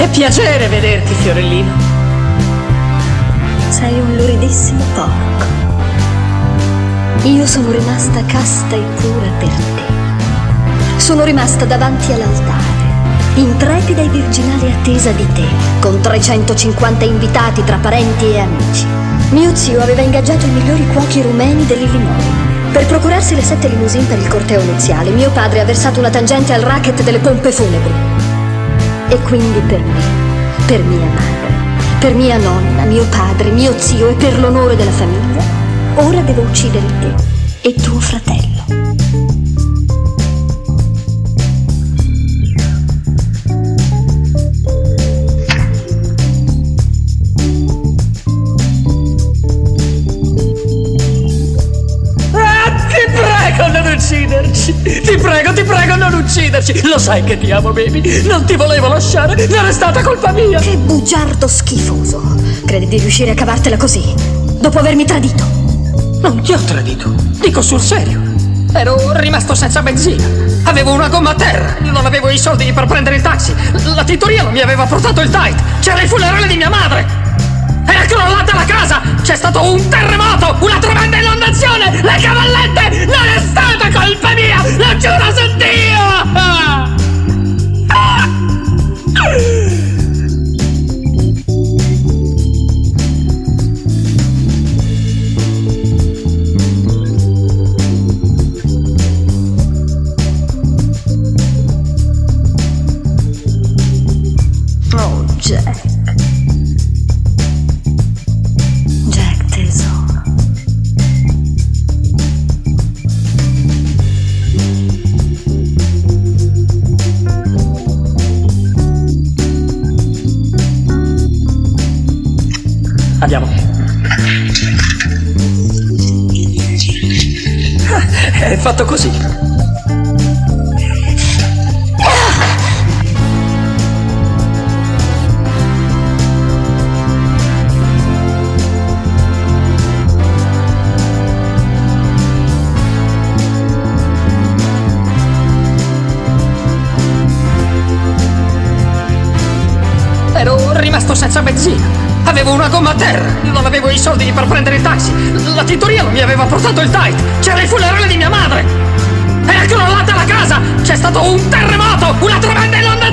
È piacere vederti, Fiorellino. Sei un luridissimo porco. Io sono rimasta casta e pura per te. Sono rimasta davanti all'altare, intrepida e virginale attesa di te, con 350 invitati tra parenti e amici. Mio zio aveva ingaggiato i migliori cuochi rumeni dell'Illinois. Per procurarsi le sette limousine per il corteo nuziale, mio padre ha versato una tangente al racket delle pompe funebri. E quindi per me, per mia madre, per mia nonna, mio padre, mio zio e per l'onore della famiglia, ora devo uccidere te e tuo fratello. Ucciderci! Ti prego, ti prego, non ucciderci! Lo sai che ti amo, baby! Non ti volevo lasciare! Non è stata colpa mia! Che bugiardo schifoso! Credi di riuscire a cavartela così? Dopo avermi tradito? Non ti ho tradito. Dico sul serio. Ero rimasto senza benzina. Avevo una gomma a terra. Non avevo i soldi per prendere il taxi. La tintoria non mi aveva portato il tight. C'era il funerale di mia madre. Era crollata la casa. C'è stato un terremoto. Andiamo. È fatto così. Senza benzina. Avevo una gomma a terra. Non avevo i soldi per prendere il taxi. La tintoria non mi aveva portato il tight. C'era il funerale di mia madre. Era crollata la casa. C'è stato un terremoto. Una tremenda inondazione.